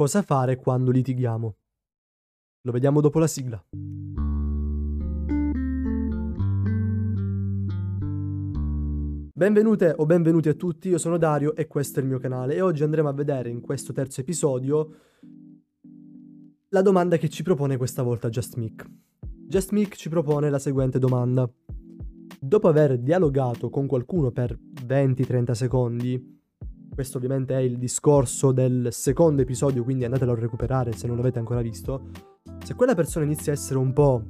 Cosa fare quando litighiamo? Lo vediamo dopo la sigla. Benvenute o benvenuti a tutti, io sono Dario e questo è il mio canale e oggi andremo a vedere in questo terzo episodio la domanda che ci propone questa volta Just Mick. Just Mick ci propone la seguente domanda. Dopo aver dialogato con qualcuno per 20-30 secondi, questo ovviamente è il discorso del secondo episodio, quindi andatelo a recuperare se non l'avete ancora visto. Se quella persona inizia a essere un po'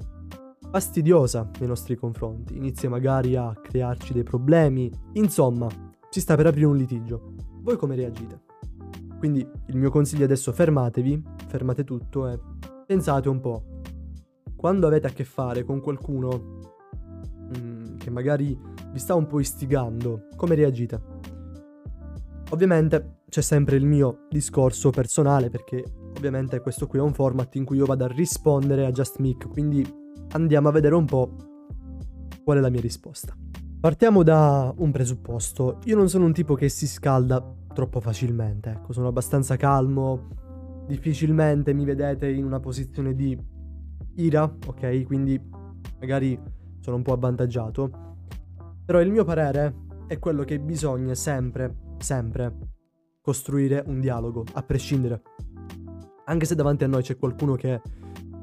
fastidiosa nei nostri confronti, inizia magari a crearci dei problemi, insomma, si sta per aprire un litigio. Voi come reagite? Quindi il mio consiglio adesso fermatevi, fermate tutto e pensate un po'. Quando avete a che fare con qualcuno mm, che magari vi sta un po' istigando, come reagite? Ovviamente c'è sempre il mio discorso personale perché ovviamente questo qui è un format in cui io vado a rispondere a Just Mic, quindi andiamo a vedere un po' qual è la mia risposta. Partiamo da un presupposto, io non sono un tipo che si scalda troppo facilmente, ecco, sono abbastanza calmo, difficilmente mi vedete in una posizione di ira, ok? Quindi magari sono un po' avvantaggiato, però il mio parere è quello che bisogna sempre sempre costruire un dialogo, a prescindere. Anche se davanti a noi c'è qualcuno che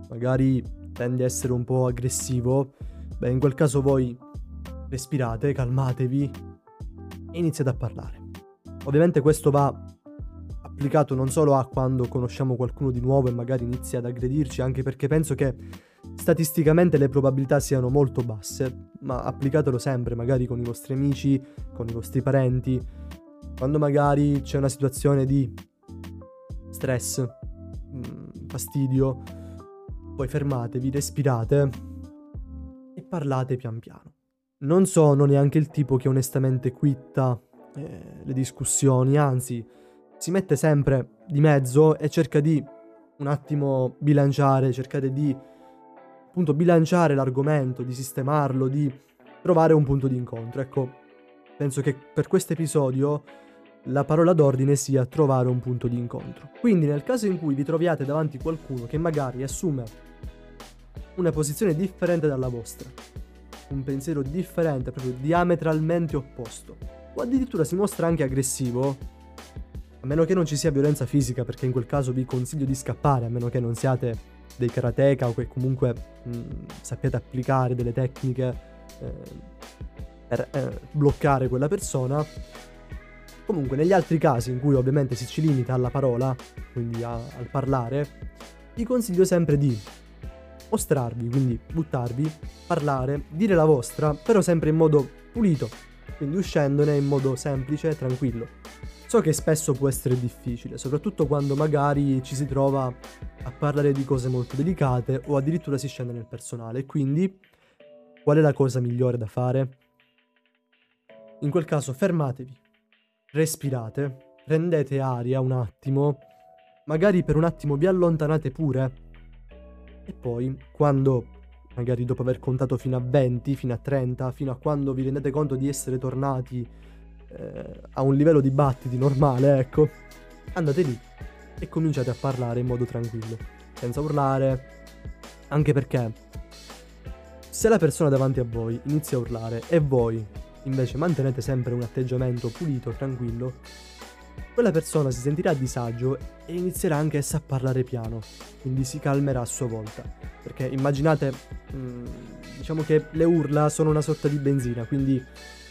magari tende a essere un po' aggressivo, beh, in quel caso voi respirate, calmatevi e iniziate a parlare. Ovviamente questo va applicato non solo a quando conosciamo qualcuno di nuovo e magari inizia ad aggredirci, anche perché penso che statisticamente le probabilità siano molto basse, ma applicatelo sempre, magari con i vostri amici, con i vostri parenti, quando magari c'è una situazione di stress, mm, fastidio, poi fermatevi, respirate e parlate pian piano. Non sono neanche il tipo che onestamente quitta eh, le discussioni, anzi si mette sempre di mezzo e cerca di un attimo bilanciare, cercare di appunto bilanciare l'argomento, di sistemarlo, di trovare un punto di incontro. Ecco, penso che per questo episodio la parola d'ordine sia trovare un punto di incontro. Quindi nel caso in cui vi troviate davanti qualcuno che magari assume una posizione differente dalla vostra, un pensiero differente, proprio diametralmente opposto, o addirittura si mostra anche aggressivo, a meno che non ci sia violenza fisica, perché in quel caso vi consiglio di scappare, a meno che non siate dei karateka o che comunque mh, sappiate applicare delle tecniche eh, per eh, bloccare quella persona, Comunque, negli altri casi in cui ovviamente si ci limita alla parola, quindi a, al parlare, vi consiglio sempre di mostrarvi, quindi buttarvi, parlare, dire la vostra, però sempre in modo pulito, quindi uscendone in modo semplice e tranquillo. So che spesso può essere difficile, soprattutto quando magari ci si trova a parlare di cose molto delicate o addirittura si scende nel personale, quindi qual è la cosa migliore da fare? In quel caso fermatevi, respirate, prendete aria un attimo, magari per un attimo vi allontanate pure. E poi quando, magari dopo aver contato fino a 20, fino a 30, fino a quando vi rendete conto di essere tornati eh, a un livello di battiti normale, ecco, andate lì e cominciate a parlare in modo tranquillo, senza urlare, anche perché se la persona davanti a voi inizia a urlare e voi invece mantenete sempre un atteggiamento pulito, tranquillo, quella persona si sentirà a disagio e inizierà anche essa a parlare piano, quindi si calmerà a sua volta. Perché immaginate, mm, diciamo che le urla sono una sorta di benzina, quindi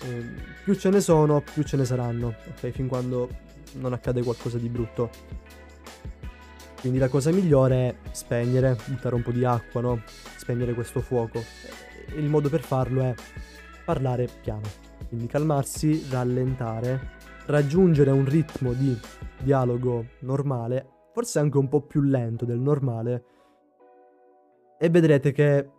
eh, più ce ne sono, più ce ne saranno, ok? Fin quando non accade qualcosa di brutto. Quindi la cosa migliore è spegnere, buttare un po' di acqua, no? Spegnere questo fuoco. E il modo per farlo è parlare piano. Quindi calmarsi, rallentare, raggiungere un ritmo di dialogo normale, forse anche un po' più lento del normale, e vedrete che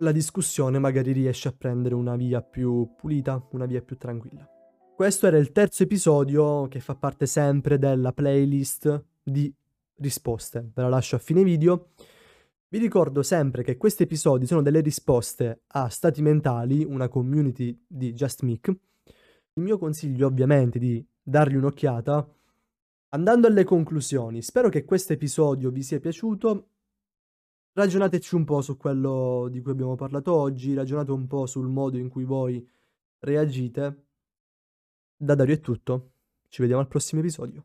la discussione magari riesce a prendere una via più pulita, una via più tranquilla. Questo era il terzo episodio che fa parte sempre della playlist di risposte. Ve la lascio a fine video. Vi ricordo sempre che questi episodi sono delle risposte a stati mentali, una community di Just Mic. Il mio consiglio ovviamente è di dargli un'occhiata, Andando alle conclusioni, spero che questo episodio vi sia piaciuto. Ragionateci un po' su quello di cui abbiamo parlato oggi, ragionate un po' sul modo in cui voi reagite. Da Dario è tutto, ci vediamo al prossimo episodio.